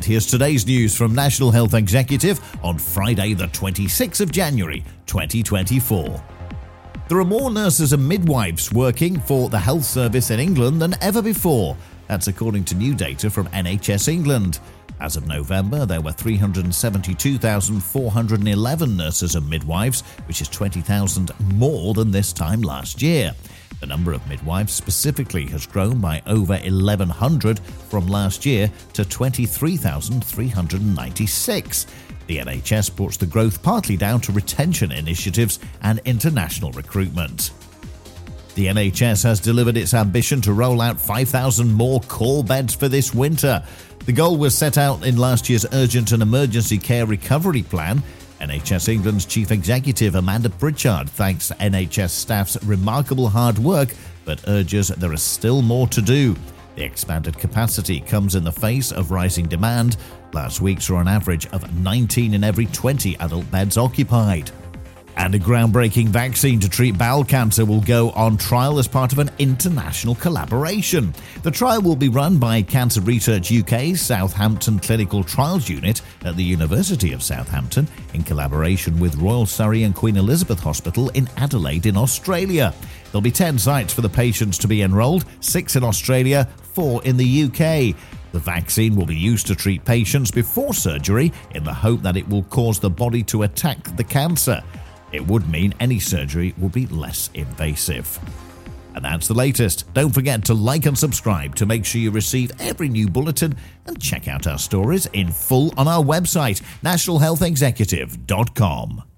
And here's today's news from National Health Executive on Friday, the 26th of January, 2024. There are more nurses and midwives working for the health service in England than ever before. That's according to new data from NHS England. As of November, there were 372,411 nurses and midwives, which is 20,000 more than this time last year. The number of midwives specifically has grown by over 1,100 from last year to 23,396. The NHS puts the growth partly down to retention initiatives and international recruitment. The NHS has delivered its ambition to roll out 5,000 more core beds for this winter. The goal was set out in last year's Urgent and Emergency Care Recovery Plan. NHS England's Chief Executive Amanda Pritchard thanks NHS staff's remarkable hard work, but urges there is still more to do. The expanded capacity comes in the face of rising demand. Last week saw an average of 19 in every 20 adult beds occupied. And a groundbreaking vaccine to treat bowel cancer will go on trial as part of an international collaboration. The trial will be run by Cancer Research UK's Southampton Clinical Trials Unit at the University of Southampton in collaboration with Royal Surrey and Queen Elizabeth Hospital in Adelaide in Australia. There'll be 10 sites for the patients to be enrolled, 6 in Australia, 4 in the UK. The vaccine will be used to treat patients before surgery in the hope that it will cause the body to attack the cancer. It would mean any surgery would be less invasive. And that's the latest. Don't forget to like and subscribe to make sure you receive every new bulletin and check out our stories in full on our website, nationalhealthexecutive.com.